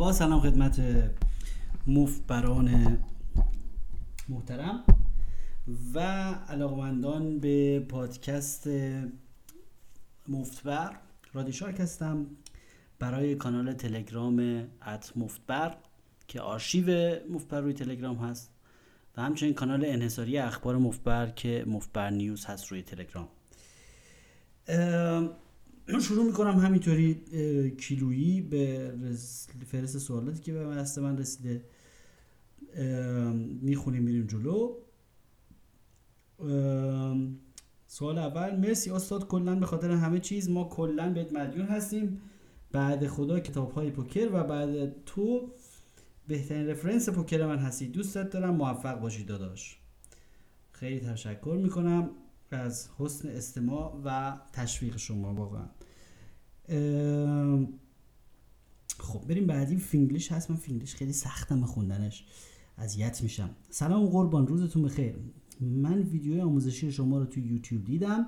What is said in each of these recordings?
با سلام خدمت مفبران محترم و علاقمندان به پادکست مفتبر رادی شارک هستم برای کانال تلگرام ات مفتبر که آرشیو مفتبر روی تلگرام هست و همچنین کانال انحصاری اخبار مفتبر که مفتبر نیوز هست روی تلگرام. شروع می‌کنم همینطوری کیلویی به فرست سوالاتی که به دست من رسیده. می‌خونیم میریم جلو. سوال اول. مرسی استاد کلا به خاطر همه چیز ما کلا بهت مدیون هستیم. بعد خدا کتاب های پوکر و بعد تو. بهترین رفرنس پوکر من هستی. دوستت دارم موفق باشی داداش. خیلی تشکر می‌کنم. از حسن استماع و تشویق شما واقعا. خب بریم بعدی. فینگلیش هست. من فینگلیش خیلی سختم خوندنش. اذیت میشم. سلام قربان. روزتون بخیر. من ویدیو آموزشی شما رو تو یوتیوب دیدم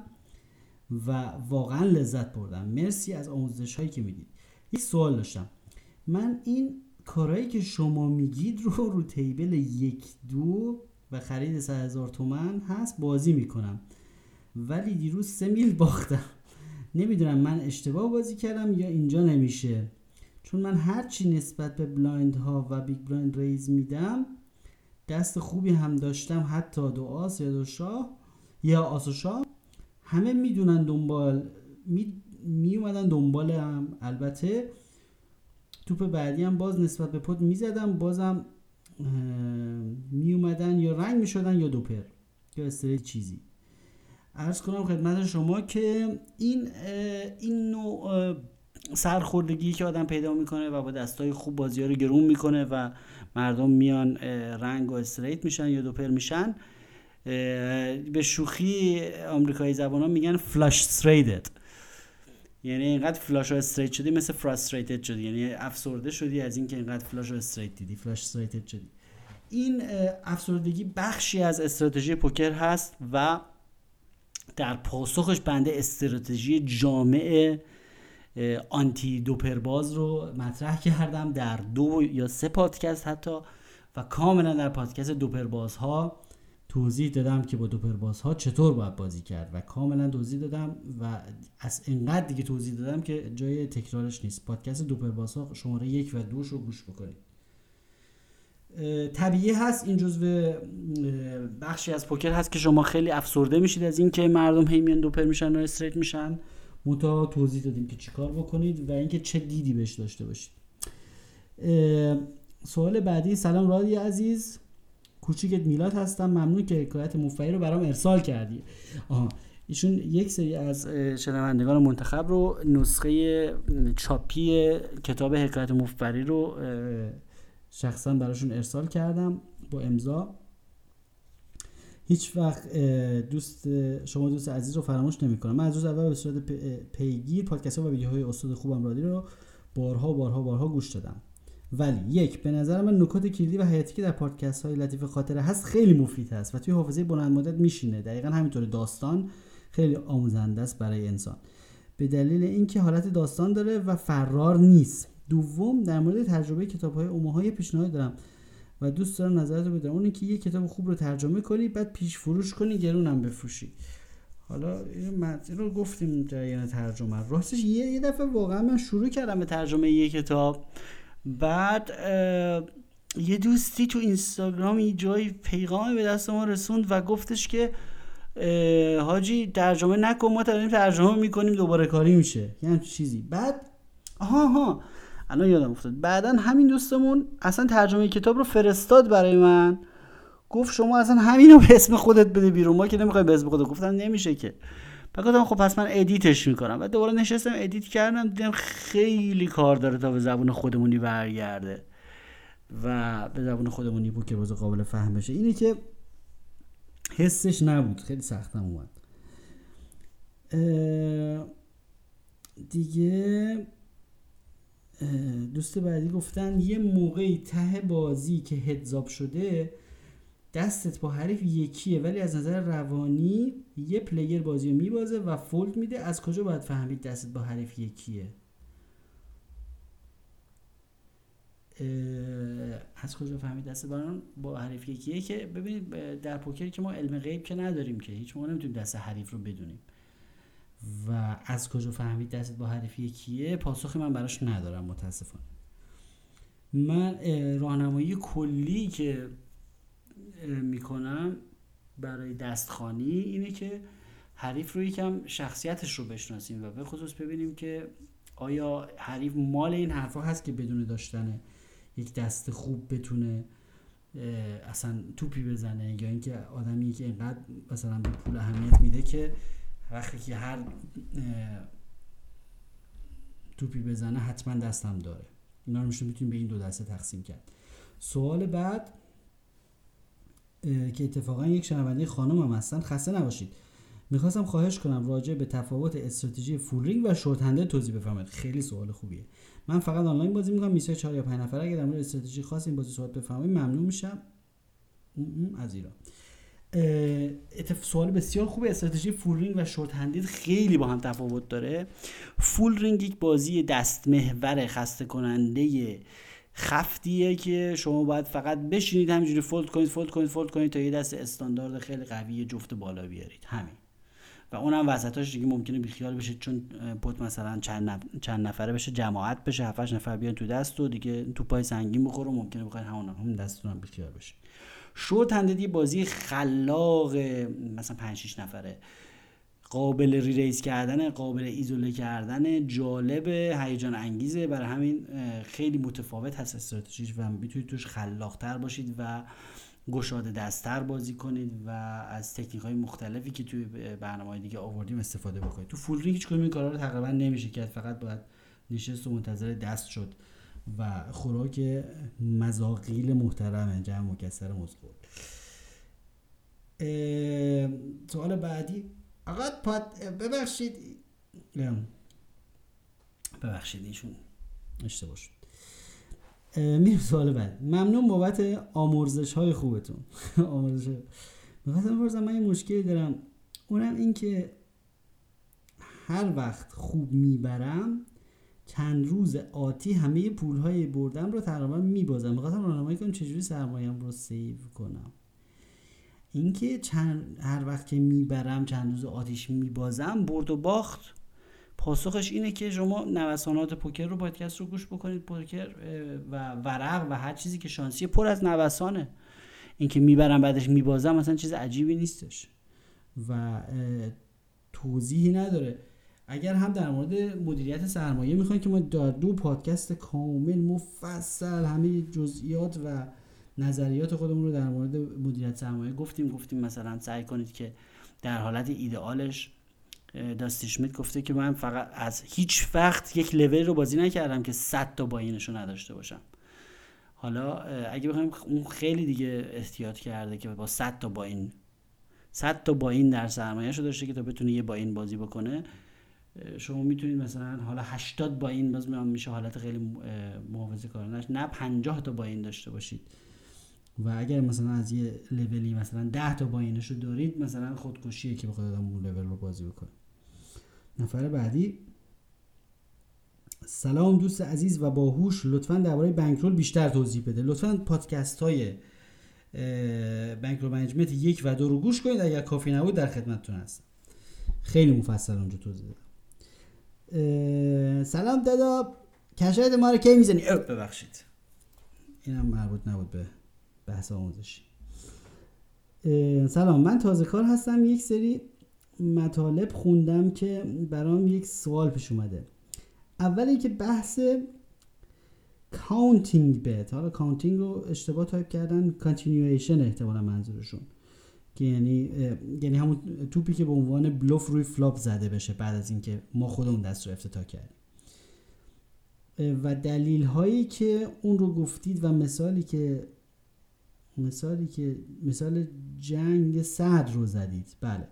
و واقعا لذت بردم. مرسی از آموزش هایی که می‌دید. یک سوال داشتم. من این کارهایی که شما میگید رو رو table یک دو و خرید سه هزار تومن هست بازی می‌کنم. ولی دیروز سه میل باختم. نمی‌دونم من اشتباه بازی کردم یا اینجا نمیشه. چون من هرچی نسبت به blind ها و big blind raise میدم دست خوبی هم داشتم حتی دو آس یا دو شاه یا آس و شاه. همه می‌دونن دنبال می, می اومدن دنبالم. البته توپ بعدی هم باز نسبت به pot می‌زدم بازم می اومدن یا رنگ می‌شدن یا دوپر یا straight چیزی. عرض کنم خدمت شما که این این نوع سرخوردگی که آدم پیدا می‌کنه و با دستای خوب بازی ها رو گرون می‌کنه و مردم میان رنگ و straight میشن یا دوپر میشن به شوخی آمریکایی زبان ها میگن flush straighted یعنی اینقدر flush و straight شدی مثل frustrated شدی. یعنی افسرده شدی از اینکه اینقدر flush و straight دیدی flush straighted شدی. این افسردگی بخشی از استراتژی پوکر هست و در پاسخش بنده استراتژی جامع آنتی دوپرباز رو مطرح کردم در دو یا سه پادکست حتی و کاملا در پادکست دوپرباز ها توضیح دادم که با دوپرباز ها چطور باید بازی کرد و کاملا توضیح دادم و از اینقدر دیگه توضیح دادم که جای تکرارش نیست. پادکست دوپرباز ها شماره یک و دوش رو گوش بکنید. طبیعی هست این جزو بخشی از پوکر هست که شما خیلی افسرده میشید از اینکه مردم هی میان دوپر میشن و استریت میشن. منتها توضیح دادیم که چیکار بکنید و اینکه چه دیدی بهش داشته باشید. سوال بعدی سلام رادی عزیز. کوچیکت میلاد هستم. ممنون که حکایت مفعی رو برام ارسال کردی. آها ایشون یک سری از شنوندگان منتخب رو نسخه چاپی کتاب حکایت مفبری رو شخصا براشون ارسال کردم با امضا. هیچ وقت دوست شما دوست عزیز رو فراموش نمی کنم من از روز اول به صورت پیگیر پادکست و ویدیوهای استاد خوبم رادی رو بارها بارها بارها گوش دادم. ولی یک به نظر من نکات کلیدی و حیاتی که در پادکست های لطیف خاطره هست خیلی مفید هست و توی حافظه بلند مدت میشینه. دقیقا همینطور داستان خیلی آموزنده است برای انسان. به دلیل اینکه حالت داستان داره و فرار نیست. دوم در مورد تجربه کتاب های اوماهای پیشنهاد دارم و دوست دارم نظرت رو بدم اون که یه کتاب خوب رو ترجمه کنی بعد پیش فروش کنی گرونم بفروشی. حالا این رو گفتیم جریان ترجمه. راستش یه, یه دفعه واقعا من شروع کردم به ترجمه یه کتاب. بعد یه دوستی تو اینستاگرام یه جای پیغام به دست ما رسوند و گفتش که حاجی ترجمه نکن ما داریم ترجمه می‌کنیم دوباره کاری میشه. یه چیزی. بعد آها ها الان یادم افتاد. بعدا همین دوستمون اصلا ترجمه کتاب رو فرستاد برای من. گفت شما اصلا همین رو به اسم خودت بده بیرون. ما که نمی‌خوای به اسم خودت. گفتم نمیشه که. بعد خب پس من edit ش می‌کنم. و دوباره نشستم edit کردم. دیدم خیلی کار داره تا به زبون خودمونی برگرده. و به زبون خودمونی بود که روز قابل فهم بشه. اینه که حسش نبود. خیلی سختم اومد. دیگه دوست بعدی گفتن یه موقعی ته بازی که هدزاب شده دستت با حریف یکیه ولی از نظر روانی یه پلیر بازی رو میبازه و فولد میده. از کجا باید فهمید دستت با حریف یکیه؟ از کجا فهمید دست با حریف یکیه که ببینید در پوکر که ما علم غیب که نداریم که هیچ ما نمی‌تونیم دست حریف رو بدونیم. و از کجا فهمید دست با حریف یکیه پاسخی من براش ندارم متاسفانه. من راهنمایی کلی که می‌کنم برای دستخانی اینه که حریف رو یکم شخصیتش رو بشناسیم و به خصوص ببینیم که آیا حریف مال این حرفا هست که بدون داشتن یک دست خوب بتونه اصلا توپی بزنه یا اینکه آدمی که اینقدر مثلا به پول اهمیت میده که وقتی که هر توپی بزنه حتما دستم داره. اینا رو می‌تونیم به این دو دسته تقسیم کرد. سوال بعد که اتفاقا یک شنونده خانم هم هستن. خسته نباشید. می‌خواستم خواهش کنم راجع به تفاوت استراتژی full ring و short handed توضیح بفرمایید. خیلی سوال خوبیه. من فقط آنلاین بازی می‌کنم. میشه 4 یا 5 نفر. اگر در مورد استراتژی خاص این بازی صحبت بفرمایید ممنون میشم. از ایران. سوال بسیار خوبه. استراتژی full ring و short handed خیلی با هم تفاوت داره. full ring یک بازی دست محور خسته کننده خفتیه که شما باید فقط بشینید همینجوری fold کنید fold کنید fold کنید تا یه دست استاندارد خیلی قوی جفت بالا بیارید. همین. و اونم وسطاش دیگه ممکنه بیخیال بشه چون پوت مثلا چند, چند نفره بشه جماعت بشه 7 نفر بیان تو دست و دیگه تو پای سنگین بخوره. ممکنه بخواید همون هم دستتون هم بیخیال بشه. شورت هندد بازی خلاق مثلا 5 6 نفره. قابل ریریز کردن قابل ایزوله کردن جالب هیجان انگیزه. برای همین خیلی متفاوت هست استراتژیش و می‌تونید توش خلاقتر باشید و گشاده دستتر بازی کنید و از تکنیک های مختلفی که توی برنامه دیگه آوردیم استفاده بکنید. تو فول رینگ هیچ این کارا رو تقریبا نمیشه کرد. فقط باید نشست و منتظر دست شد. و خوراک مزاقیل محترمه جمع مکسر مزقول سوال بعدی. آقا ببخشید. ببخشید ایشون اشتباه شد. میرم سوال بعد. ممنون بابت آمرزش های خوبتون. آمرزش. می‌خواستم بپرسم من یه مشکلی دارم. اونم این که هر وقت خوب می‌برم چند روز آتی همه پول های بردم رو تقریبا میبازم. می‌خواستم راهنمایی کنم چجوری سرمایم رو سیو کنم. اینکه چند هر وقت که می‌برم چند روز آتیش میبازم برد و باخت. پاسخش اینه که شما نوسانات پوکر رو پادکست رو گوش بکنید پوکر و ورق و هر چیزی که شانسیه پر از نوسانه. اینکه می‌برم بعدش میبازم مثلا چیز عجیبی نیستش. و توضیحی نداره. اگر هم در مورد مدیریت سرمایه می‌خواین که ما در دو پادکست کامل مفصل همه جزئیات و نظریات خودمون رو در مورد مدیریت سرمایه گفتیم گفتیم مثلا سعی کنید که در حالت ایدئالش داستی شمیت گفته که من فقط از هیچ وقت یک لول رو بازی نکردم که 100 تا باینش رو نداشته باشم. حالا اگه بخوایم اون خیلی دیگه احتیاط کرده که با 100 تا باین 100 تا باین در سرمایه رو داشته که تا بتونه یه باین بازی بکنه شما می‌تونید مثلا حالا 80 باین باز میشه حالت خیلی محافظه کارانش نه 50 تا باین داشته باشید. و اگر مثلا از یه لولی مثلا 10 تا buy-in ش رو دارید مثلا خودکشیه که بخواد آدم اون لول رو بازی بکنه. نفر بعدی. سلام دوست عزیز و باهوش. لطفا درباره bankroll بیشتر توضیح بده. لطفا پادکست های bankroll management یک و دو رو گوش کنید. اگر کافی نبود در خدمتتون هستم. خیلی مفصل اونجا توضیح دادم سلام دادا. cashout ما رو کی می‌زنی؟ ببخشید. اینم مربوط نبود به بحث آموزشی. سلام من تازه کار هستم. یک سری مطالب خوندم که برام یک سوال پیش اومده. اول اینکه بحث counting bet حالا counting رو اشتباه تایپ کردن continuation احتمالا منظورشون. که یعنی یعنی همون توپی که به عنوان بلوف روی flop زده بشه بعد از اینکه ما خودمون دست رو افتتاح کردیم. و دلیل هایی که اون رو گفتید و مثالی که مثالی که مثال جنگ صد رو زدید. بله.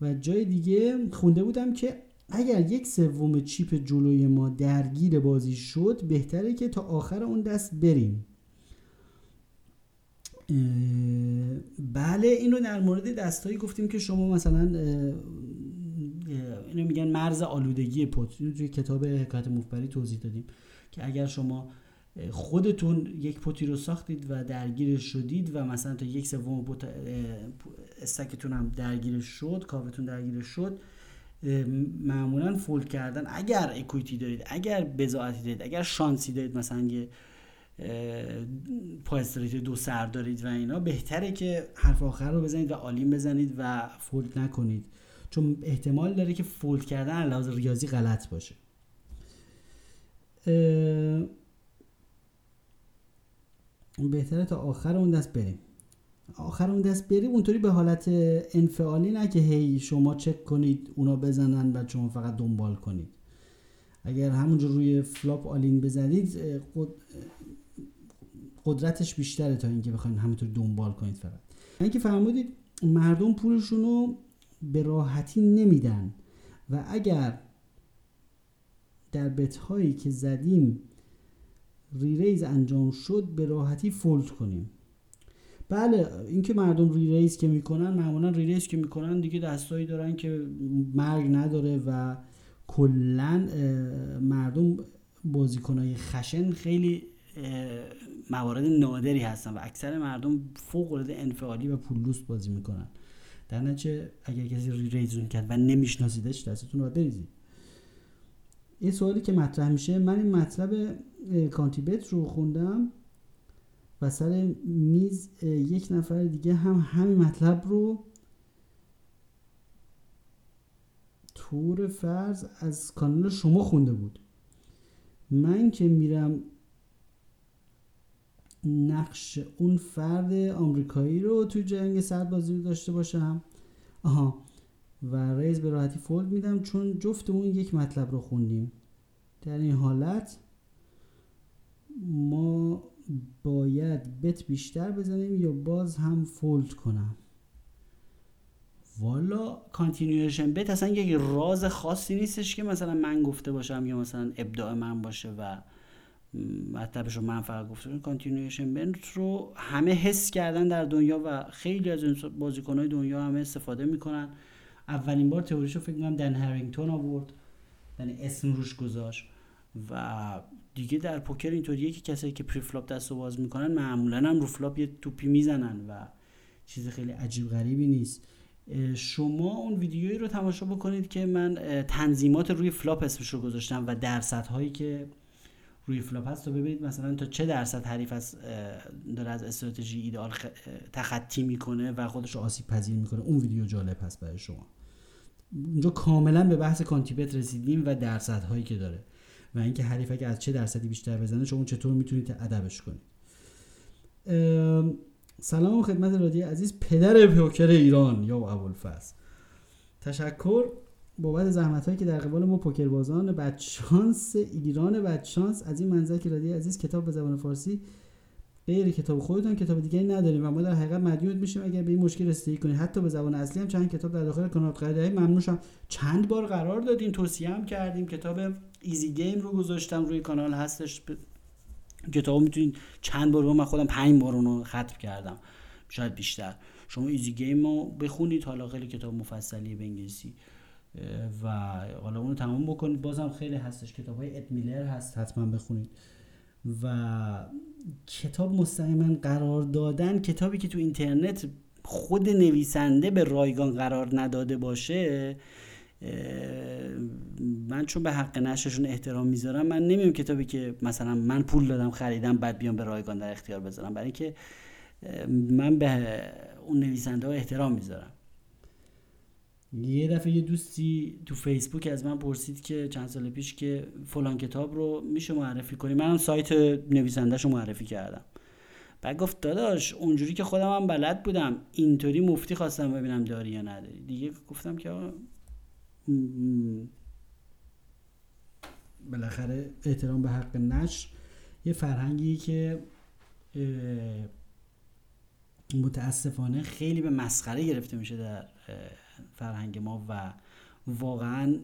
و جای دیگه خونده بودم که اگر یک سوم چیپ جلوی ما درگیر بازی شد بهتره که تا آخر اون دست بریم. بله اینو در مورد دستایی گفتیم که شما مثلا اینو میگن مرز آلودگی اینو توی کتاب حکایت مفبری توضیح دادیم که اگر شما خودتون یک پوتی رو ساختید و درگیرش شدید و مثلا تا یک سوم پوت استکتون هم درگیرش شد کافتون درگیرش شد معمولا فولد کردن. اگر اکویتی دارید اگر بزاعتی دارید اگر شانسی دارید مثلا یه پای دو سر دارید و اینا. بهتره که حرف آخر رو بزنید و آلیم بزنید و فولد نکنید. چون احتمال داره که fold کردن لحاظ ریاضی غلط باشه. بهتره تا آخر اون دست بریم. آخر اون دست بریم اونطوری به حالت انفعالی نه که هی شما چک کنید اونا بزنن و شما فقط دنبال کنید. اگر همونجا روی flop all in بزنید قدرتش بیشتره تا اینکه بخواید همونطور دنبال کنید فقط. اینکه فرمودید مردم پولشون رو به راحتی نمیدن و اگر در بت هایی که زدیم ریریز انجام شد به راحتی فولد کنیم. بله اینکه مردم ریریز که می‌کنن معمولا ریریز که می‌کنن دیگه دستایی دارن که مرگ نداره و کلا مردم بازیکنهای خشن خیلی موارد نادری هستن و اکثر مردم فوق العاده انفعالی و پولوس بازی می‌کنن. در نتیجه اگر کسی ریزون کرد و نمیشناسیدش دستتون رو بریزید. یه سوالی که مطرح میشه من این مطلب کانتیبت رو خوندم و سر میز یک نفر دیگه هم همین مطلب رو طور فرض از کانال شما خونده بود. من که میرم نقش اون فرد آمریکایی رو توی جنگ سرد بازی داشته باشم. آها. و raise به راحتی fold میدم چون جفتمون یک مطلب رو خوندیم. در این حالت ما باید bet بیشتر بزنیم یا باز هم fold کنم. والا continuation bet اصلا یک راز خاصی نیستش که مثلا من گفته باشم یا مثلا ابداع من باشه و مطلبش رو من فقط گفتم. continuation bet رو همه حس کردن در دنیا و خیلی از بازیکنهای دنیا همه استفاده می‌کنن. اولین بار تئوریشو فکر کنم دن هرینگتون آورد. یعنی اسم روش گذاشت. و دیگه در پوکر اینطوریه که کسایی که preflop دست باز می‌کنن معمولا هم رو flop یه توپی می‌زنن و چیز خیلی عجیب غریبی نیست. شما اون ویدیویی رو تماشا بکنید که من تنظیمات روی flop اسمش رو گذاشتم و درصدهایی که روی flop هست. تو ببینید مثلا تا چه درصد حریف از داره از استراتژی ایدئال تخطی می‌کنه و خودش رو آسیب پذیر می‌کنه. اون ویدیو جالب هست برای شما. اونجا کاملا به بحث conti bet رسیدیم و درصدهایی که داره و اینکه حریف اگه از چه درصدی بیشتر بزنه شما چطور می‌تونید ادبش کنید. سلام خدمت رادی عزیز. پدر پوکر ایران یا ابوالفضل. تشکر. بابت زحمت هایی که در قبال ما پوکربازان بدشانس ایران بدشانس از این منظر که رادی عزیز کتاب به زبان فارسی غیر کتاب خودتون کتاب دیگری نداریم و ما در حقیقت مدیون میشیم اگر به این مشکل رسیدگی کنید حتی به زبان اصلی هم چند کتاب در داخل کانال قاعده ممنون چند بار قرار دادیم توصیه هم کردیم. کتاب ایزی گیم رو گذاشتم روی کانال هستش. کتاب می‌تونید چند بار من خودم پنج بار اونو ختم کردم. شاید بیشتر. شما ایزی گیم رو بخونید. حالا خیلی کتاب مفصلی به انگلیسی. و حالا اونو تمام بکنید. بازم خیلی هستش. کتاب های ادمیلر هست. حتما بخونید. و کتاب مستقیما قرار دادن کتابی که تو اینترنت خود نویسنده به رایگان قرار نداده باشه من چون به حق نشرشون احترام می‌ذارم من نمیم کتابی که مثلا من پول دادم خریدم بعد بیام به رایگان در اختیار بذارم. برای اینکه من به اون نویسنده ها احترام می‌ذارم. یه دفعه یه دوستی تو فیسبوک از من پرسید که چند سال پیش که فلان کتاب رو میشه معرفی کنی. منم سایت نویسندهش رو معرفی کردم. بعد گفت داداش اونجوری که خودم هم بلد بودم اینطوری مفتی خواستم ببینم داری یا نداری. دیگه گفتم که بالاخره احترام به حق نشر. یه فرهنگی که متاسفانه خیلی به مسخره گرفته میشه در فرهنگ ما و واقعا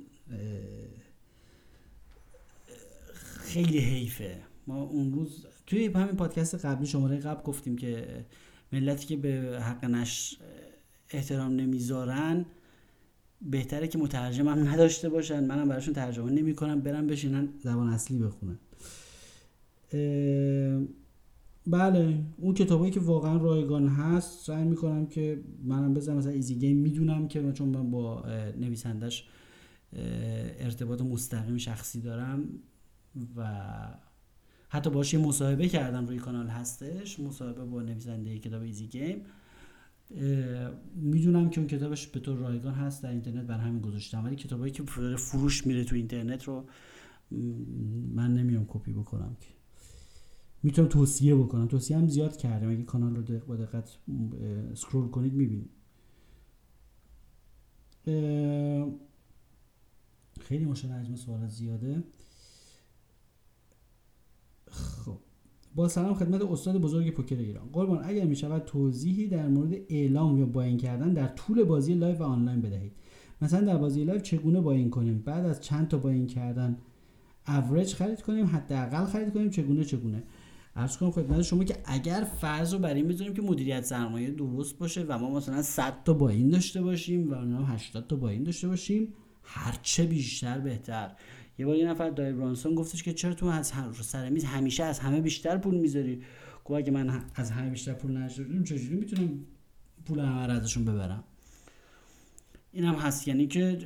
خیلی حیفه. ما اون روز توی همین پادکست قبلی شماره قبل گفتیم که ملتی که به حق نش احترام نمی‌ذارن بهتره که مترجم هم نداشته باشن. منم براشون ترجمه نمی‌کنم برم بشینن زبان اصلی بخونن. بله اون کتابایی که واقعا رایگان هست سعی می‌کنم که منم بزنم مثلا Easy Game می‌دونم که چون من با نویسندش ارتباط مستقیم شخصی دارم و حتی باشه مصاحبه کردم روی کانال هستش مصاحبه با نویسنده کتاب Easy Game می‌دونم که اون کتابش به طور رایگان هست در اینترنت بر همین گذاشتم ولی کتابایی که فروش میره تو اینترنت رو من نمیام کپی بکنم که. می‌تونم توصیه بکنم. توصیه هم زیاد کردم. اگه کانال رو با دقت scroll کنید می‌بینید. خیلی مشکل حجم سوال زیاده. خب. با سلام خدمت استاد بزرگ پوکر ایران. قربان اگر می شود توضیحی در مورد اعلام یا buy-in کردن در طول بازی live و آنلاین بدهید. مثلا در بازی live چگونه buy-in کنیم؟ بعد از چند تا buy-in کردن اوریج خرید کنیم حداقل خرید کنیم چگونه چگونه؟ عرض کنم خدمت شما که اگر فرض رو بر این بذاریم که مدیریت سرمایه درست باشه و ما مثلا 100 تا buy-in داشته باشیم و اونا 80 تا buy-in داشته باشیم هرچه بیشتر بهتر. یه بار یه نفر Doyle Brunson گفتش که چرا تو از سر میز همیشه از همه بیشتر پول می‌ذاری؟ گفت اگه من از همه بیشتر پول نذارم چجوری می‌تونم پول همه ازشون ببرم؟ این هم هست. یعنی که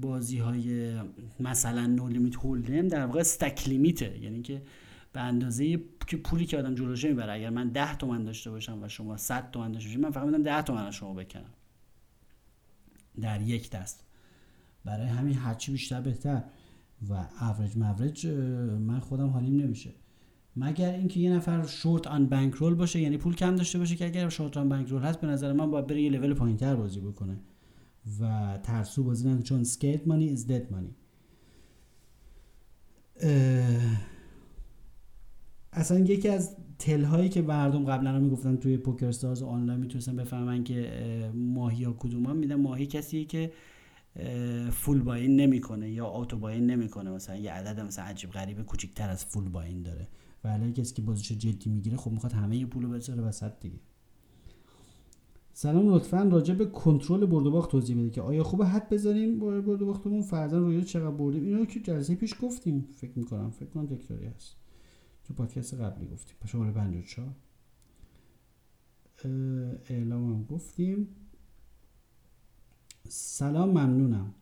بازی های مثلا نو لیمیت هولدم در واقع استک لیمیته یعنی که به اندازه که پولی که آدم جلوشه می‌بره اگر من 10 تومن داشته باشم و شما 100 تومن داشته باشید من فقط میدم 10 تومن از شما بکنم. در یک دست. برای همین هرچی بیشتر بهتر. و اوریج موریج من خودم حالیم نمیشه. مگر اینکه یه نفر short on bankroll باشه یعنی پول کم داشته باشه که اگر short on bankroll هست به نظر من باید بره یه لول پایینتر بازی بکنه. و ترسو بازی نکنه چون scared money is dead money اصلا یکی از tell هایی که مردم قبلا رو می‌گفتن توی PokerStars آنلاین می‌تونستن بفهمن که ماهیا کدومن ماهی کسیه که full buy-in نمی‌کنه یا auto buy-in نمی‌کنه. مثلا یه عدد مثلا عجیب غریب کوچیکتر از full buy-in داره. ولی کسی که بازیش جدی می‌گیره خب می‌خواد همه پولو بذاره وسط دیگه. سلام لطفا راجع به کنترل برد و باخت توضیح بده که آیا خوبه حد بزنیم برد و باختمون؟ فرضاً روی چقدر بردیم؟ اینو که جلسه پیش گفتیم. فکر می‌کنم فکر کنم تکراری هست. تو پادکست قبلی گفتیم شماره 54 اعلام هم گفتیم. سلام ممنونم.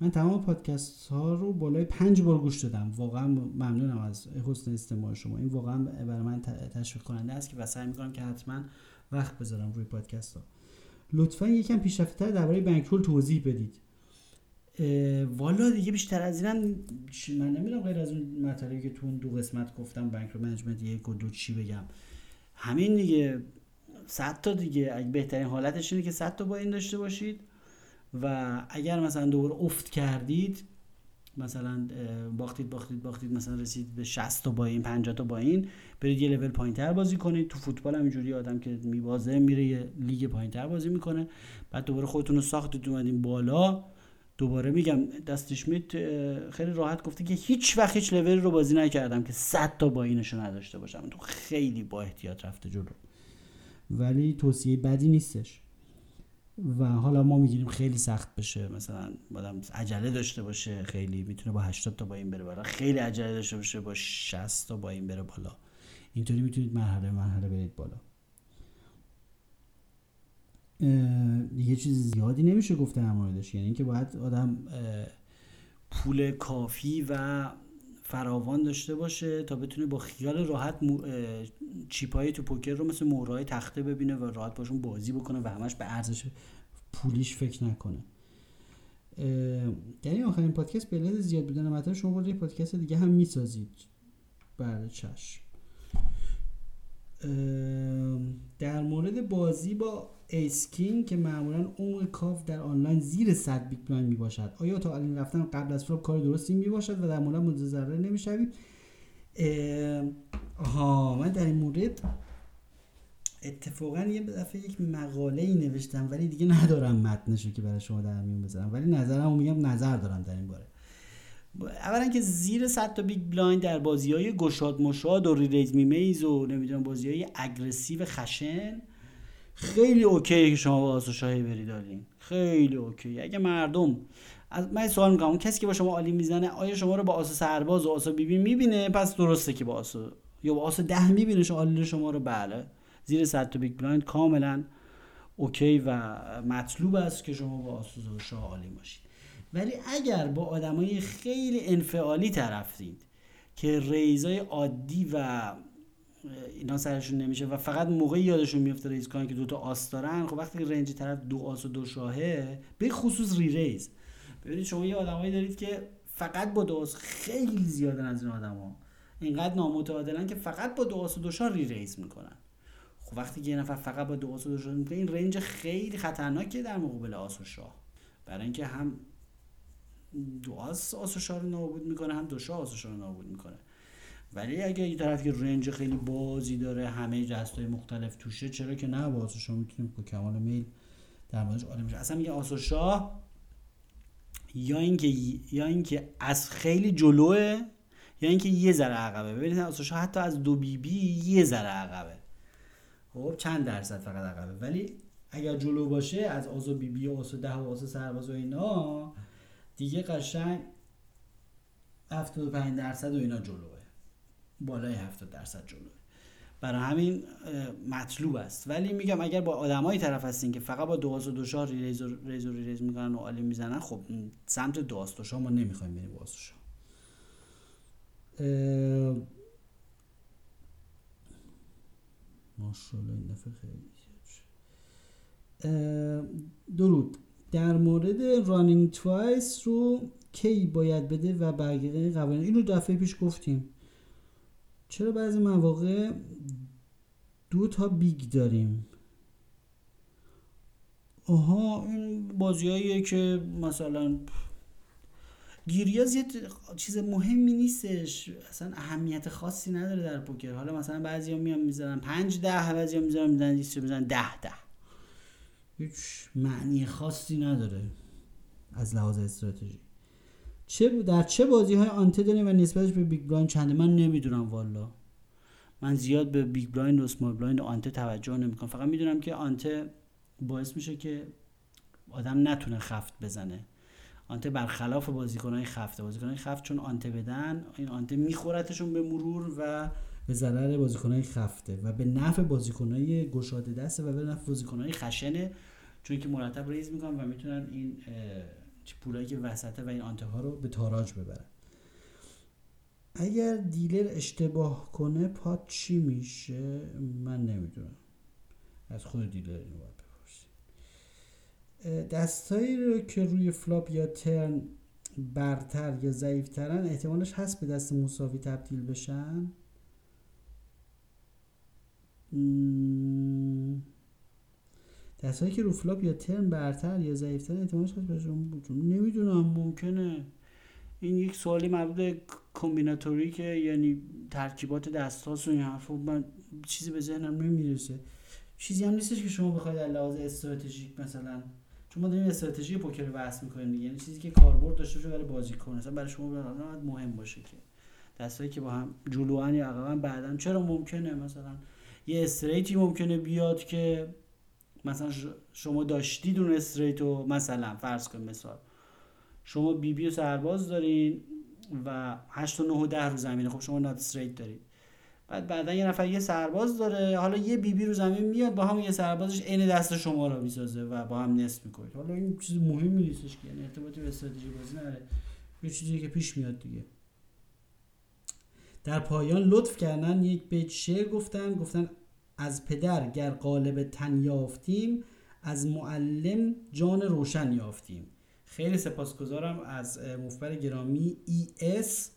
من تمام پادکست ها رو بالای پنج بار گوش دادم. واقعا ممنونم از حسن استماع شما. این واقعا برای من تشویق کننده است که و سعی می‌کنم که حتما وقت بذارم روی پادکست ها لطفا یکم پیشرفته تر درباره بانکرول توضیح بدید. والا دیگه بیشتر از اینم من نمی‌دونم غیر از اون مطلبی که تو اون دو قسمت گفتم بانک منیجمنت یک و دو چی بگم. همین دیگه صد تا دیگه. اگه بهترین حالتش اینه که صد تا با این داشته باشید و اگر مثلا دوباره افت کردید مثلا باختید باختید باختید مثلا رسید به 60 تا با این 50 تا با این برید یه لول پایینتر بازی کنید. تو فوتبال هم اینجوری آدم که میبازه میره یه لیگ پایینتر بازی می‌کنه. بعد دوباره خودتون رو ساختید اومدین بالا. دوباره میگم دستش میت خیلی راحت گفته که هیچ وقت هیچ لول رو بازی نکردم که 100 تا با اینشو نداشته باشم. تو خیلی با احتیاط رفته جلو. ولی توصیه بدی نیستش. و حالا ما می‌گیریم خیلی سخت بشه. مثلا آدم عجله داشته باشه خیلی می‌تونه با 80 تا با این بره بالا. خیلی عجله داشته باشه با 60 تا با این بره بالا. اینطوری می‌تونید مرحله مرحله برید بالا. دیگه چیز زیادی نمیشه گفته در موردش. یعنی اینکه باید آدم پول کافی و فراوان داشته باشه تا بتونه با خیال راحت مو... چیپای تو پوکر رو مثل مهرهای تخته ببینه و راحت باشون بازی بکنه و همش به ارزش پولیش فکر نکنه. در این آخرین پادکست به زیاد بودن مطلب شما بود پادکست دیگه هم می‌سازید. بله چشم. در مورد بازی با اسکین که معمولا عمق کاف در آنلاین زیر 100 بیت کوین می باشد آیا تا الان رفتن قبل از فلاپ کار درستی می باشد و در مورد مورد ضرر نمی‌شوید ها من در این مورد اتفاقا یه دفعه یک مقاله ای نوشتم ولی دیگه ندارم متنشو که برای شما در میون بذارم. ولی نظرمو میگم نظر دارم در این باره. اولا که زیر 100 تا big blind در بازی های گشاد مشاد و re-raise میمیز و نمی‌دونم بازی های aggressive خشن خیلی okay که شما با آس و شاه all-in برید. خیلی okay اگه مردم از من سوال می‌کنم اون کسی که با شما all-in می‌زنه آیا شما رو با آس و سرباز و آس و بی بی می‌بینه؟ پس درسته که با آس و یا با آس و ده می‌بینه شما شما رو؟ بله. زیر صد تا big blind کاملا okay و مطلوب است که شما با آس و شاه all-in باشید. ولی اگر با آدمای خیلی انفعالی طرفتید که raise ای عادی و اینا سرشون نمیشه و فقط موقعی یادشون میفته raise کنن که دوتا آس دارن خب وقتی range طرف دو آس و دو شاهه به خصوص re-raise ببینید شما یه آدمایی دارید که فقط با دو آس خیلی زیادن از این آدما. اینقدر نامتعادلن که فقط با دو آس و دو شاه re-raise می‌کنن. خب وقتی یه نفر فقط با دو آس و دو شاه می‌کنه این range خیلی خطرناکه در مقابل آس و شاه. برای اینکه هم دو آس آس و شاه رو نابود می‌کنه هم دو شاه آس و شاه رو نابود می‌کنه. ولی اگه یه طرف که رنج خیلی بازی داره همه دستای مختلف توشه چرا که نه؟ با شاه می‌تونیم با کمال میل در موردش عالی میشه اصلا میگه آس و شاه یا اینکه یا اینکه از خیلی جلوه یا اینکه یه ذره عقبه. ببینید آس و شاه حتی از دو بی بی یه ذره عقبه. خب چند درصد فقط عقبه؟ ولی اگر جلو باشه از آس و بی بی و آس و ده و آس سرباز و اینا دیگه قشنگ 75 درصد و اینا جلوه. بالای 70 درصد جلوه. برای همین مطلوب است. ولی میگم اگر با آدمایی طرف هستین که فقط با دو آس و دو شاه raise و raise, و raise می‌کنن و all-in می‌زنن خب سمت دو آس دو شاه ما نمی‌خوایم بریم دو آس دو شاه. ماشاءالله این دفعه خیلی درود. در مورد running twice رو کی باید بده و بقیه قوانین؟ اینو دفعه پیش گفتیم. چرا بعضی مواقع دو تا big داریم؟ آها این بازیاییه که مثلا گیریاز یه چیز مهمی نیستش. اصلا اهمیت خاصی نداره در پوکر. حالا مثلا بعضی ها میان می‌زنن پنج ده بعضی ها می‌زنن می‌زنن می‌زنن ده ده. هیچ معنی خاصی نداره از لحاظ استراتژی. چه در چه بازی های ante داریم و نسبتش به big blind چنده؟ من نمی‌دونم والا. من زیاد به big blind و small blind و ante توجه نمی‌کنم. فقط می‌دونم که ante باعث میشه که آدم نتونه خفت بزنه. ante برخلاف بازیکنهای خفته. بازیکنهای خفت چون ante بدن این ante میخورتشون به مرور و به ضرر بازیکنهای خفته و به نفع بازیکنهای گشاده دسته و به نفع بازیکنهای خشنه چون که مرتب raise می‌کنن و می‌تونن این پولایی که وسطه و این ante ها رو به تاراج ببرن. اگر dealer اشتباه کنه pot چی میشه؟ من نمی‌دونم. از خود dealer اینو باید بپرسیم. دستایی رو که روی flop یا turn برتر یا ضعیفترن احتمالش هست به دست مساوی تبدیل بشن؟ دستایی که رو flop یا turn برتر یا ضعیفتر احتمالش هست بهشون نمی‌دونم ممکنه این یک سوالی مربوط combinatoric ه یعنی ترکیبات دست و این حرف من چیزی به ذهنم نمی‌رسه. چیزی هم نیستش که شما بخواید در لحاظ استراتژیک مثلا چون ما داریم استراتژی پوکر رو بحث می‌کنیم دیگه. یعنی چیزی که کاربرد داشته باشه برای بازیکن. مثلا برای شما مهم باشه که. دستایی که با هم جلوان یا عقبا بعدا چرا ممکنه مثلا یه استریتی ممکنه بیاد که مثلا شما داشتید اون استریتو مثلا فرض کن مثال. شما بی بی و سرباز دارین و 8 و 9 و 10 رو زمینه. خب شما نات استریت دارید بعد بعدا یه نفر یه سرباز داره. حالا یه بی بی رو زمین میاد با هم یه سربازش عین دست شما رو می‌سازه و با هم نصف می‌کنید. حالا این چیز مهمی نیستش که یعنی ارتباطی به استراتژی بازی نداره. یه چیزی که پیش میاد دیگه. در پایان لطف کردن یک بیت شعر گفتن. گفتن از پدر گر قالب تن یافتیم از معلم جان روشن یافتیم. خیلی سپاسگزارم از مفبر گرامی ای اس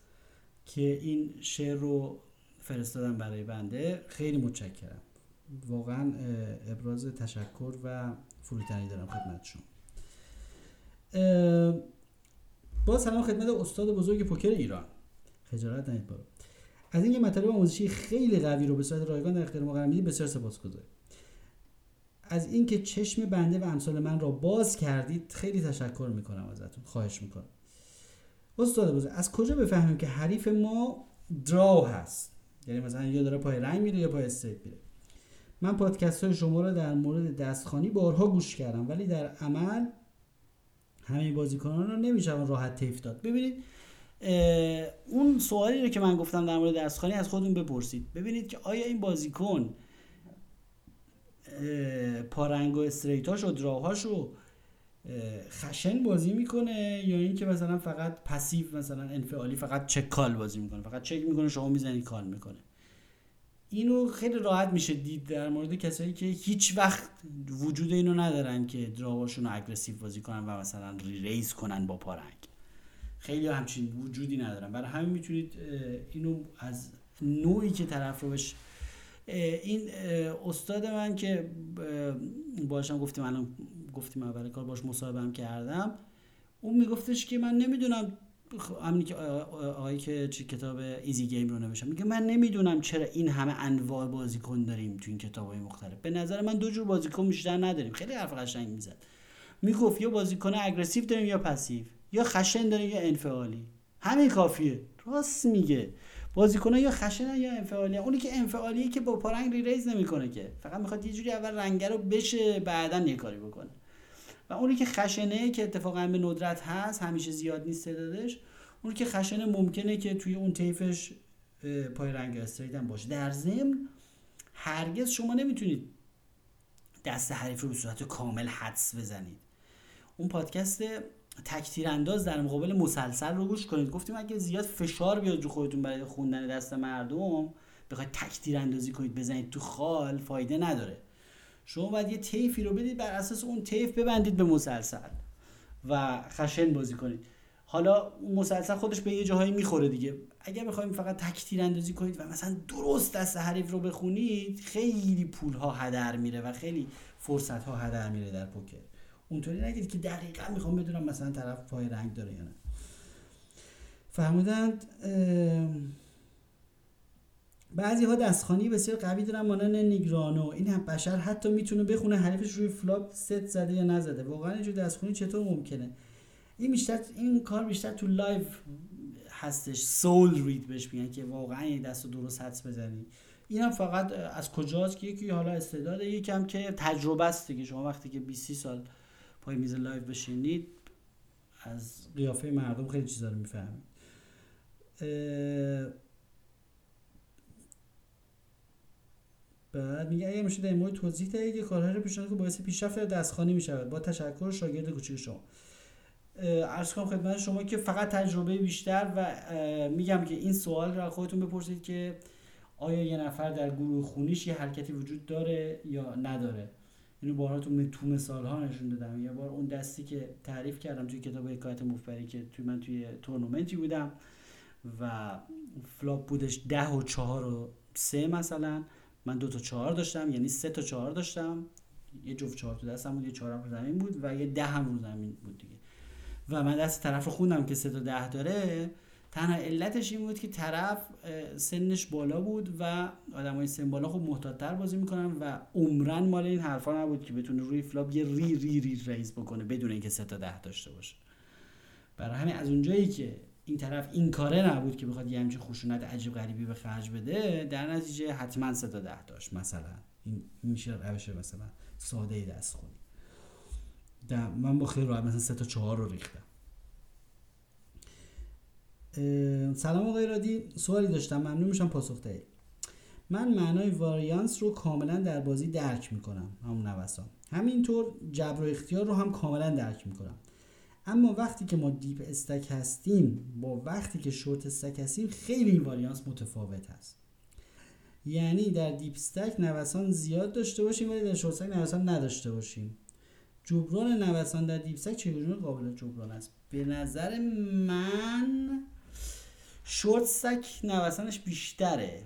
که این شعر رو فرستادن برای بنده. خیلی متشکرم. واقعا ابراز تشکر و فروتنی دارم خدمت شما. با سلام خدمت استاد بزرگ پوکر ایران. خجالت بارو از اینکه مطالب آموزشی خیلی قوی رو به صورت رایگان در اختیار ما قرار می‌دید بسیار سپاسگزارم از اینکه چشم بنده و امثال من را باز کردید خیلی تشکر می‌کنم ازتون. خواهش می‌کنم. استاد بزرگ از کجا بفهمیم که حریف ما دراو هست؟ یعنی مثلا یا داره پای رنگ میره یا پای استریت میره. من پادکست های شما را در مورد دستخانی بارها گوش کردم ولی در عمل همه بازیکنان رو نمیشه راحت تیف داد. ببینید اون سوالی رو که من گفتم در مورد درسخانی از خودتون بپرسید. ببینید که آیا این بازیکن پارنگ و استریتاش و دراهاشو خشن بازی می‌کنه یا اینکه مثلا فقط پسیو مثلا انفعالی فقط چک کال بازی می‌کنه؟ فقط چک می‌کنه شما می‌زنی کال می‌کنه. اینو خیلی راحت میشه دید در مورد کسایی که هیچ وقت وجود اینو ندارن که draw اشون رو aggressive بازی کنن و مثلا raise کنن با پارنگ. خیلی همچین وجودی ندارن. برای همین می‌تونید اینو از نوعی که طرف رو بش این استاد من که باشم گفتیم الان گفتیم اول کار باش مصاحبه کردم. اون میگفتش که من نمی‌دونم همین که آقایی که چی کتاب Easy Game رو نوشتم میگه من نمی‌دونم چرا این همه انواع بازیکن داریم تو این کتاب های مختلف. به نظر من دو جور بازیکن بیشتر نداریم. خیلی حرف قشنگ می‌زد. می‌گفت یا بازیکن aggressive داریم یا passive. یا خشن داریم یا انفعالی. همین کافیه. راست میگه. بازیکن یا خشن یا انفعالی. اونی که انفعالیه که با پارنگ re-raise نمی‌کنه که. فقط می‌خواد یه جوری اول رنگ رو بشه بعدا یه کاری بکنه. و اونی که خشنه که اتفاقا به ندرت هست همیشه زیاد نیست تعدادش اونی که خشنه ممکنه که توی اون طیفش پای رنگ straight هم باشه. در ضمن هرگز شما نمی‌تونید دست حریف رو به صورت کامل حدس بزنید. اون پادکست تکتیر انداز در مقابل مسلسل رو گوش کنید. گفتیم اگه زیاد فشار بیاد رو خودتون برای خوندن دست مردم بخواید تکتیر اندازی کنید بزنید تو خال فایده نداره. شما باید یه تیفی رو بدید بر اساس اون تیف ببندید به مسلسل و خشن بازی کنید. حالا مسلسل خودش به یه جاهایی می‌خوره دیگه. اگر بخوایم فقط تکتیر اندازی کنید و مثلا درست دست حریف رو بخونید خیلی پول ها هدر میره و خیلی فرصت ها هدر میره در پوکر اونطوری نگید که دقیقا می‌خوام بدونم مثلا طرف پای رنگ داره یا نه. فهمیدند بعضی ها دستخانی بسیار قوی دارن مانند Negreanu. این هم بشر حتی می‌تونه بخونه حریفش روی flop set زده یا نزده. واقعا اینجور دستخونی چطور ممکنه؟ این بیشتر این کار بیشتر تو live هستش. soul read بهش میگن که واقعا این دست درست حدس بزنی. این هم فقط از کجاست؟ که یکی حالا استعداده یکم که تجربه است دیگه. شما وقتی که 20 سال پای میز live بشینید از قیافه مردم خیلی چیزا رو می‌فهمید. بعد میگه اگه میشه در مورد توضیح دهید که کارهای رو پیشنهاد که باعث پیشرفت دستخوانی می‌شود. با تشکر شاگرد کوچیک شما. عرض کنم خدمت شما که فقط تجربه بیشتر و میگم که این سوال را خودتون بپرسید که آیا یه نفر در گروه خونیش یه حرکتی وجود داره یا نداره. اینو بارها تو تو مثال ها نشون دادم. یه بار اون دستی که تعریف کردم توی کتاب حکایت مفت‌بری که توی من توی تورنمنتی بودم و flop بودش ده و چهار و سه مثلا. من دو تا چهار داشتم یعنی سه تا چهار داشتم. یه جفت چهار تو دستم بود یه چهار رو زمین بود و یه ده هم رو زمین بود دیگه. و من دست طرف رو خوندم که سه تا ده داره. تنها علتش این بود که طرف سنش بالا بود و های سن بالا خب محتاطتر بازی می‌کنن و عمرن مال این حرفا نبود که بتونه روی flop یه re re re-raise بکنه بدون اینکه سه تا ده داشته باشه. برای همین از اونجایی که این طرف این کاره نبود که بخواد یه همچین خشونت عجیب غریبی به خرج بده در نتیجه حتما سه تا ده داشت. مثلا این میشه روش مثلا ساده دست خونی من با خیلی راحت مثلا سه تا چهار رو ریختم. سلام آقای رادی. سوالی داشتم ممنون میشم پاسخ دهید. من معنای واریانس رو کاملا در بازی درک می‌کنم همون نوسان. همینطور جبر و اختیار رو هم کاملا درک می‌کنم. اما وقتی که ما دیپ استک هستیم با وقتی که شورت استک هستیم خیلی این واریانس متفاوت هست. یعنی در deep stack نوسان زیاد داشته باشیم ولی در short stack نوسان نداشته باشیم. جبران نوسان در deep stack چگونه قابل جبران است؟ به نظر من short stack نوسانش بیشتره.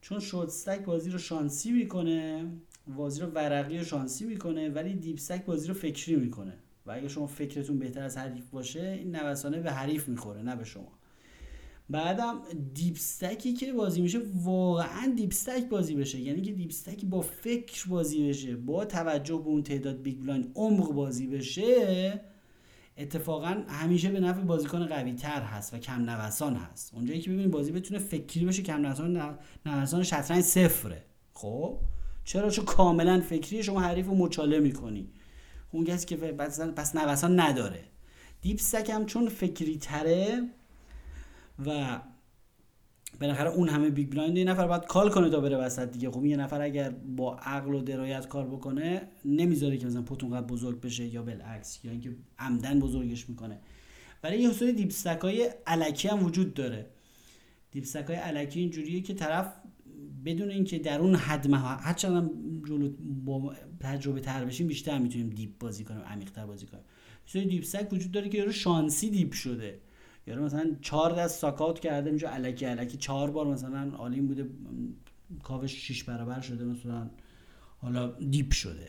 چون short stack بازی رو شانسی می‌کنه بازی رو ورقی رو شانسی می‌کنه ولی deep stack بازی رو فکری می‌کنه. و اگه شما فکرتون بهتر از حریف باشه این نوسانه به حریف می‌خوره نه به شما. بعدم deep stack ی که بازی میشه واقعا deep stack بازی بشه. یعنی که deep stack با فکر بازی بشه با توجه به اون تعداد big blind عمق بازی بشه اتفاقا همیشه به نفع بازیکن قوی تر هست و کم نوسان هست. اونجایی که ببینید بازی بتونه فکری بشه کم نوسان نوسان شطرنج صفره. خب؟ چرا؟ چون کاملا فکری شما حریف رو مچاله می‌کنی. اون کسی که پس نوسان نداره. deep stack هم چون فکری تره و بالاخره اون همه big blind یه نفر باید call کنه تا بره وسط دیگه. خب یه نفر اگر با عقل و درایت کار بکنه نمی‌ذاره که مثلا pot اونقدر بزرگ بشه یا بالعکس یا اینکه عمداً بزرگش می‌کنه. برای یه حصول deep های الکی هم وجود داره. deep های الکی اینجوریه که طرف بدون اینکه در اون حد مها هرچند هم جلو با تجربه تر بشیم بیشتر می‌تونیم deep بازی کنیم عمیق تر بازی کنیم. سری deep stack وجود داره که یارو شانسی deep شده. یارو مثلا چهار دست suck out کرده اینجا الکی الکی چهار بار مثلا all-in بوده کاوش شیش برابر شده مثلا حالا deep شده.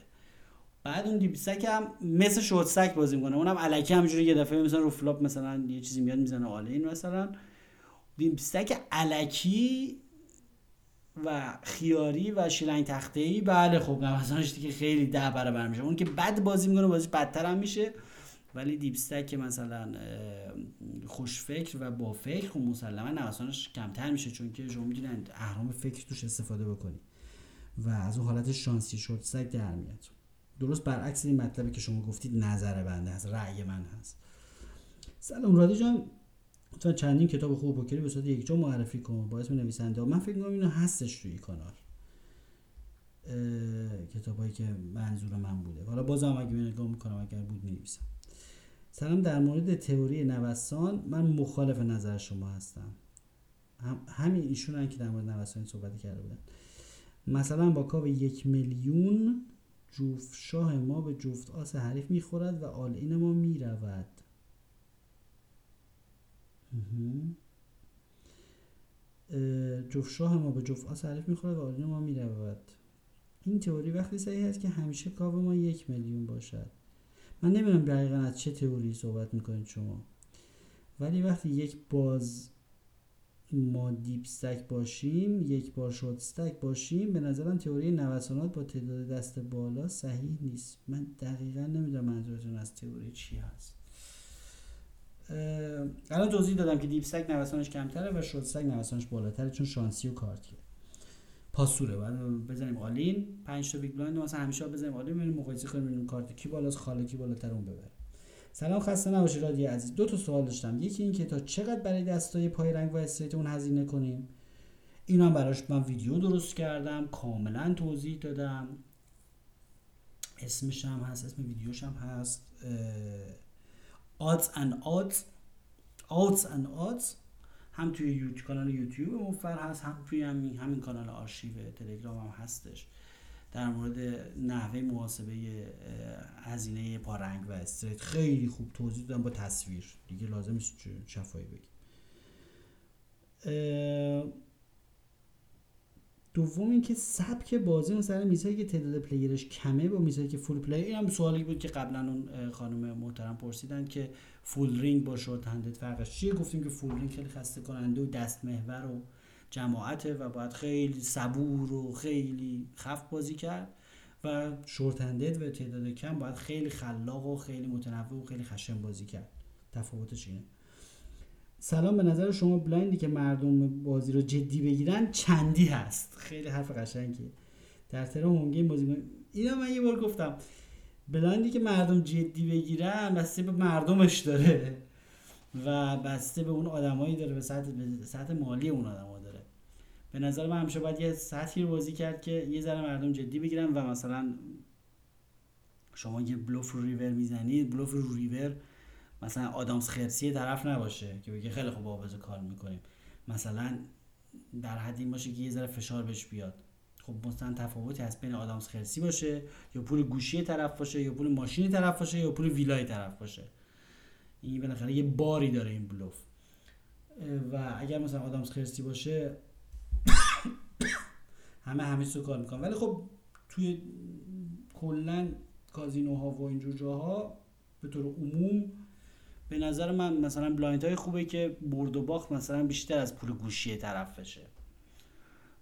بعد اون deep stack هم مثل short stack بازی می‌کنه. اونم الکی همینجوری یه دفعه مثلا رو flop مثلا یه چیزی میاد می‌زنه all-in مثلا. deep stack الکی و خیاری و شیلنگ تخته ای بله خب نوسانش دیگه خیلی ده برابر میشه. اون که بد بازی می‌کنه بازی بدتر هم میشه. ولی دیپستک مثلا خوش فکر و با فکر خب مسلما نوسانش کمتر میشه چون که شما می‌تونید اهرام فکر توش استفاده بکنی و از اون حالت شانسی شورت سک در میاد. درست برعکس این مطلبی که شما گفتید نظر بنده هست رأی من هست. سلام رادی جان تا چندین کتاب خوب بکری به صورت یک جا معرفی کن با اسم نویسنده. من فکر می‌کنم اینو هستش توی کانال. کتابایی که منظور من بوده. حالا بازم اگه نگاه می‌کنم اگر بود می‌نویسم. سلام در مورد تئوری نوسان من مخالف نظر شما هستم. هم همین ایشون هم که در مورد نوسان صحبت کرده بودن. مثلا با کاو یک میلیون جفت شاه ما به جفت آس حریف می‌خورد و آل این ما می‌رود. جفت شاه ما به جفت آس حریف می‌خورد و آل این ما می‌رود. این تئوری وقتی صحیح است که همیشه کاو ما یک میلیون باشد. من نمی‌دونم دقیقا از چه تئوری صحبت می‌کنید شما. ولی وقتی یک باز ما دیپ استک باشیم یک بار شورت استک باشیم به نظرم تئوری نوسانات با تعداد دست بالا صحیح نیست. من دقیقا نمی‌دونم منظورتون از تئوری چی هست. الان توضیح دادم که deep stack نوسانش کمتره و short stack نوسانش بالاتره چون شانسی و کارتیه پاسوره. بعد بزنیم all-in 5 تا big blind مثلا همیشه بزنیم all-in ببینیم مقایسه کنیم ببینیم کارت کی بالاست خال کی بالاتر اون ببره. سلام خسته نباشی رادی عزیز. دو تا سوال داشتم. یکی این که تا چقدر برای دستای پای رنگ و straight اون هزینه کنیم؟ اینا هم براش من ویدیو درست کردم کاملا توضیح دادم. اسمش هم هست اسم ویدیوش هم هست odds and outs odds and outs هم توی یوتیوب کانال یوتیوب مفت‌بر هست هم توی همین, همین کانال آرشیو تلگرام هم هستش. در مورد نحوه محاسبه هزینه پارنگ و straight خیلی خوب توضیح دادم با تصویر. دیگه لازم شفاهی بگی. دوم اینکه سبک بازی مثلا میزایی که تعداد player ش کمه با میزایی که full player این هم سوالی بود که قبلا اون خانم محترم پرسیدن که full ring با short-handed فرقش چیه؟ گفتیم که full ring خیلی خسته کننده و دست محور و جماعته و باید خیلی صبور و خیلی خف بازی کرد و short-handed و تعداد کم باید خیلی خلاق و خیلی متنوع و خیلی خشن بازی کرد. تفاوتش اینه سلام به نظر شما blind ی که مردم بازی رو جدی بگیرن چندی هست؟ خیلی حرف قشنگیه. در ترم home game بازی اینا من یه بار گفتم. blind ی که مردم جدی بگیرن بسته به مردمش داره. و بسته به اون آدمایی داره به سطح, به سطح مالی اون آدما داره. به نظر من همیشه باید یه سطحی رو بازی کرد که یه ذره مردم جدی بگیرن و مثلا شما یه بلوف رو ریور می‌زنید بلوف رو ریور مثلا آدامس خرسی طرف نباشه که بگه خیلی خوب آوازه کار می‌کنیم. مثلا در حدی باشه که یه ذره فشار بهش بیاد. خب مثلا تفاوتی هست بین آدامس خرسی باشه یا پول گوشی طرف باشه یا پول ماشین طرف باشه یا پول ویلای طرف باشه. این بالاخره یه باری داره این بلوف. و اگر مثلا آدامس خرسی باشه همه همه سو کار می‌کنن. ولی خب توی کلا کازینوها و اینجور جاها به طور عموم به نظر من مثلا blind های خوبه که برد و باخت مثلا بیشتر از پول گوشی طرف بشه.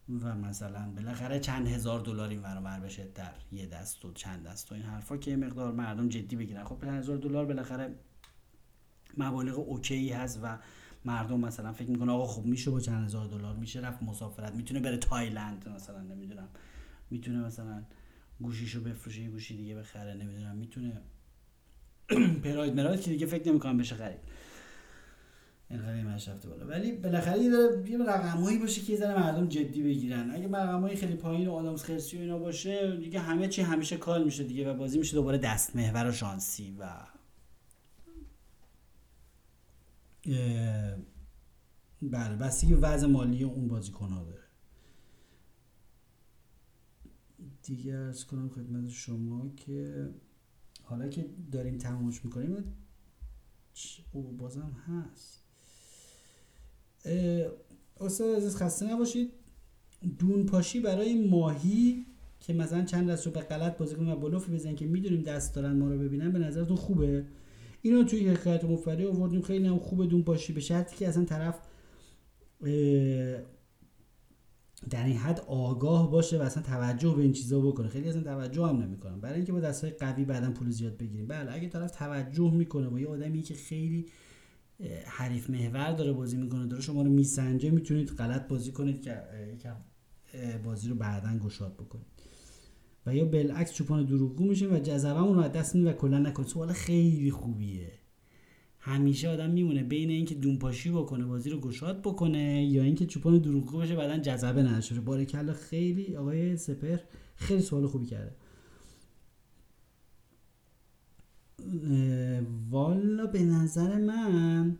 و مثلا بالاخره چند هزار دلار این ور بشه در یه دست و چند دست و این حرفا که مقدار مردم جدی بگیرن. خب چند هزار دلار بالاخره مبالغ اوکی هست و مردم مثلا فکر می‌کنه آقا خب میشه با چند هزار دلار میشه رفت مسافرت می‌تونه بره تایلند مثلا نمی‌دونم. می‌تونه مثلا گوشیشو بفروشه یه گوشی دیگه بخره نمی‌دونم. می‌تونه پراید مراید که دیگه فکر نمی‌کنم بشه خرید. اینقدر رفته بالا. ولی بالاخره یه داره یه رقمایی باشه که یه ذره مردم جدی بگیرن. اگه رقمای خیلی پایین و آدمز خرسی و اینا باشه دیگه همه چی همیشه کال میشه دیگه و بازی میشه دوباره دست محور و شانسی و بله بستگی وضع مالی اون بازیکن ها داره. دیگه ارز کنم خدمت شما که حالا که داریم تمامش می‌کنیم او بازم هست. استاد عزیز خسته نباشید. دون پاشی برای ماهی که مثلا چند دست رو به غلط بازی کنیم و بلوفی بزنن که می‌دونیم دست دارن ما رو ببینن به نظرتون خوبه؟ اینو توی حکایت مفری آوردیم. خیلی هم خوبه دون پاشی به شرطی که اصلا طرف در این حد آگاه باشه و اصلا توجه به این چیزا بکنه. خیلی اصلا توجه هم نمی‌کنن برای اینکه با دستای قوی بعدا پول زیاد بگیریم. بله اگه طرف توجه می‌کنه و یه آدمی که خیلی حریف محور داره بازی می‌کنه داره شما رو میسنجه می‌تونید غلط بازی کنید که یکم بازی رو بعدا گشاد بکنید. و یا بالعکس چوپان دروغگو میشه و جذبمون رو از دست و کلا نکنید. سوال خیلی خوبیه. همیشه آدم میمونه بین اینکه دونپاشی بکنه بازی رو گشاد بکنه یا اینکه چوپان دروغگو بشه بعدا جذبه نشه بارکلا خیلی آقای سپر خیلی سوال خوبی کرده. والا به نظر من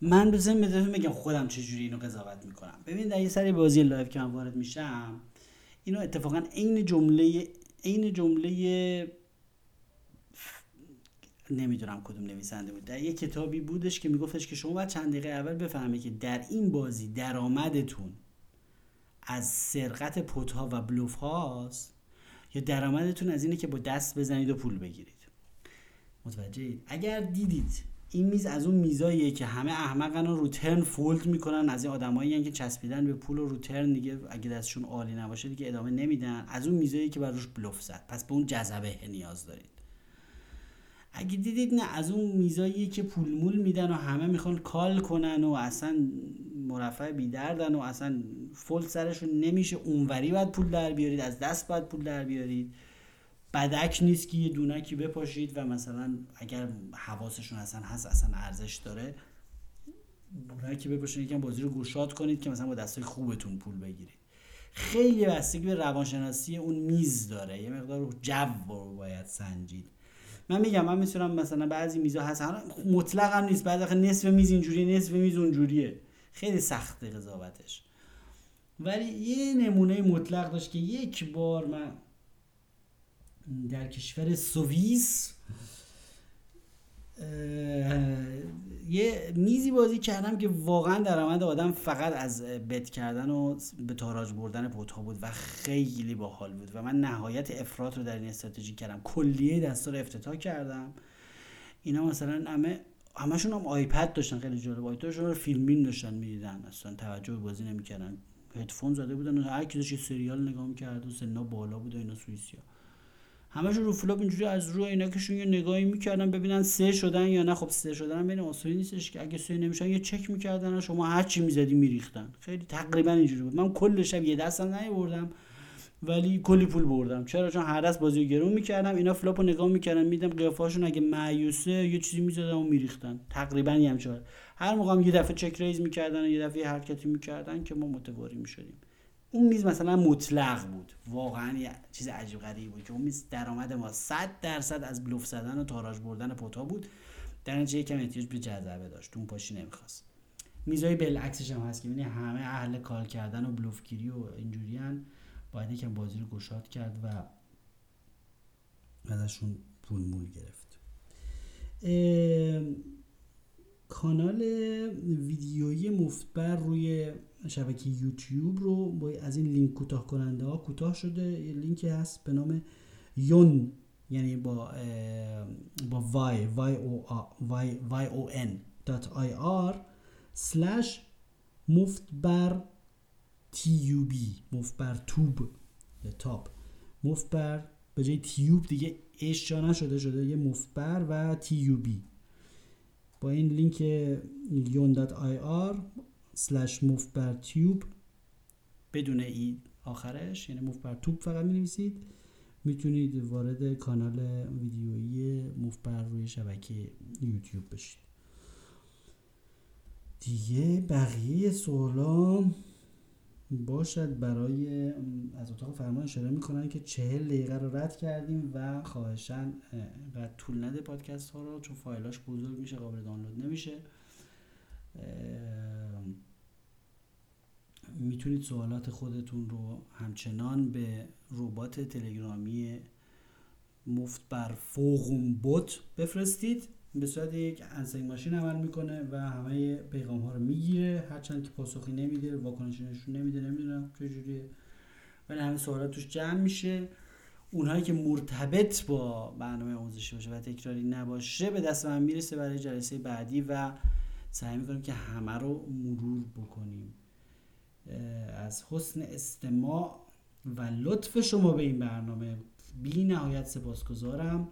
من بذار بهتون بگم خودم چجوری اینو قضاوت می‌کنم. ببین در یه سری بازی live که من وارد میشم اینو اتفاقا عین جمله عین جمله نمی‌دونم کدوم نویسنده بود. در یه کتابی بودش که میگفتش که شما باید چند دقیقه اول بفهمید که در این بازی درآمدتون از سرقت pot و بلوف هاست یا درآمدتون از اینه که با دست بزنید و پول بگیرید. متوجه اگر دیدید این میز از اون میزاییه که همه احمقن و روترن فولد می‌کنن از این آدمایی که چسبیدن به پول و روترن دیگه اگه دستشون عالی نباشه دیگه ادامه نمیدن. از اون میزایی که براش بلوف زد. پس به اون جذبه نیاز دارید. اگه دیدید نه از اون میزایی که پول مول میدن و همه می‌خوان کال کنن و اصلا مرفع بیدردن و اصلا فولد سرشون نمیشه اونوری باید پول در بیارید از دست باید پول در بیارید. بدک نیست که یه دونکی بپاشید و مثلا اگر حواسشون اصلا هست اصلا ارزش داره دونکی بپاشید یکم بازی رو گشاد کنید که مثلا با دستای خوبتون پول بگیرید. خیلی بستگی به روانشناسی اون میز داره. یه مقدار جو رو باید سنجید. من میگم من می‌تونم مثلا بعضی میزا هست. مطلق هم نیست. بعد نصف میز اینجوری نصف میز اونجوریه. خیلی سخته قضاوتش. ولی یه نمونه مطلق داشت که یک بار من در کشور سوئیس یه میزی بازی کردم که واقعا درآمد آدم فقط از بت کردن و به تاراج بردن پوتا بود و خیلی باحال بود و من نهایت افراد رو در این استراتژی کردم. کلیه دستا رو افتتاح کردم. اینا مثلا همه همشون هم آیپد داشتن خیلی جالب. آیپدشون رو فیلمین داشتن می‌دیدن. اصلا توجه بازی نمی‌کردن. هدفون زده بودن و هر کی سریال نگاه می‌کرد و سنا بالا بود و اینا سوئیسیا همشون رو فلوپ اینجوری از روی عینکشون یه نگاهی می‌کردن ببینن سه شدن یا نه. خب سه شدن بین اصولی نیستش که اگه سه نمیشن یه چک می‌کردن شما هر چی می‌زدی میریختن. خیلی تقریبا اینجوری بود. من کل شب یه دستم نیاوردم ولی کلی پول بردم. چرا؟ چون هر دست بازی گرون می‌کردم اینا فلاپ رو نگاه می‌کردن میدم قیافه‌هاشون اگه معیوسه یه چیزی می‌زدن و میریختن. تقریبا یه هر موقع یه دفعه چک ریز می‌کردن یه دفعه حرکتی می‌کردن که ما متواری می‌شدیم. اون میز مثلا مطلق بود. واقعا یه چیز عجیب غریبی بود که اون میز درآمد ما 100 درصد از بلوف زدن و تاراج بردن پوتا بود. در نتیجه یکم احتیاج به جذبه داشت. اون پاشی نمی‌خواست. میزای بالعکسش هم هست که یعنی همه اهل کال کردن و بلوفگیری و اینجوری باید یکم بازی رو گشاد کرد و ازشون پول مول گرفت. کانال ویدیویی مفتبر روی شبکه یوتیوب رو با از این لینک کوتاه کننده ها کوتاه شده. یه لینکی هست به نام یون یعنی با با وای وای او وای وای او ان دات آی آر سلش مفت بر تی بی مفت بر توب یا تاپ مفت بر به جای تیوب دیگه اش نشده شده یه مفت بر و تی بی با این لینک موف بر تیوب بدون ای آخرش یعنی موف بر توب فقط می نویسید می‌تونید وارد کانال ویدیویی مفبر روی شبکه یوتیوب بشید. دیگه بقیه سوالا باشد برای از اتاق فرمان اشاره می‌کنن که چهل دقیقه رو رد کردیم و خواهشن و طول نده پادکست ها رو چون فایلاش بزرگ میشه قابل دانلود نمیشه. می‌تونید سوالات خودتون رو همچنان به ربات تلگرامی مفت بر فوقون بوت بفرستید. به صورت یک انسنگ ماشین عمل می‌کنه و همه پیغام ها رو می‌گیره هرچند که پاسخی نمیده واکنشی نشون نمیده نمی‌دونم چجوریه ولی همه سوالات توش جمع میشه. اونهایی که مرتبط با برنامه آموزشی باشه و تکراری نباشه به دست من می‌رسه برای جلسه بعدی و سعی می‌کنیم که همه رو مرور بکنیم. از حسن استماع و لطف شما به این برنامه. بی نهایت سپاسگزارم.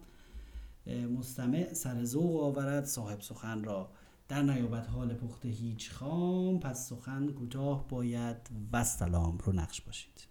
مستمع سر ذوق آورد صاحب سخن را. در نیابت حال پخته هیچ خام پس سخن کوتاه باید و سلام رو نقش باشید.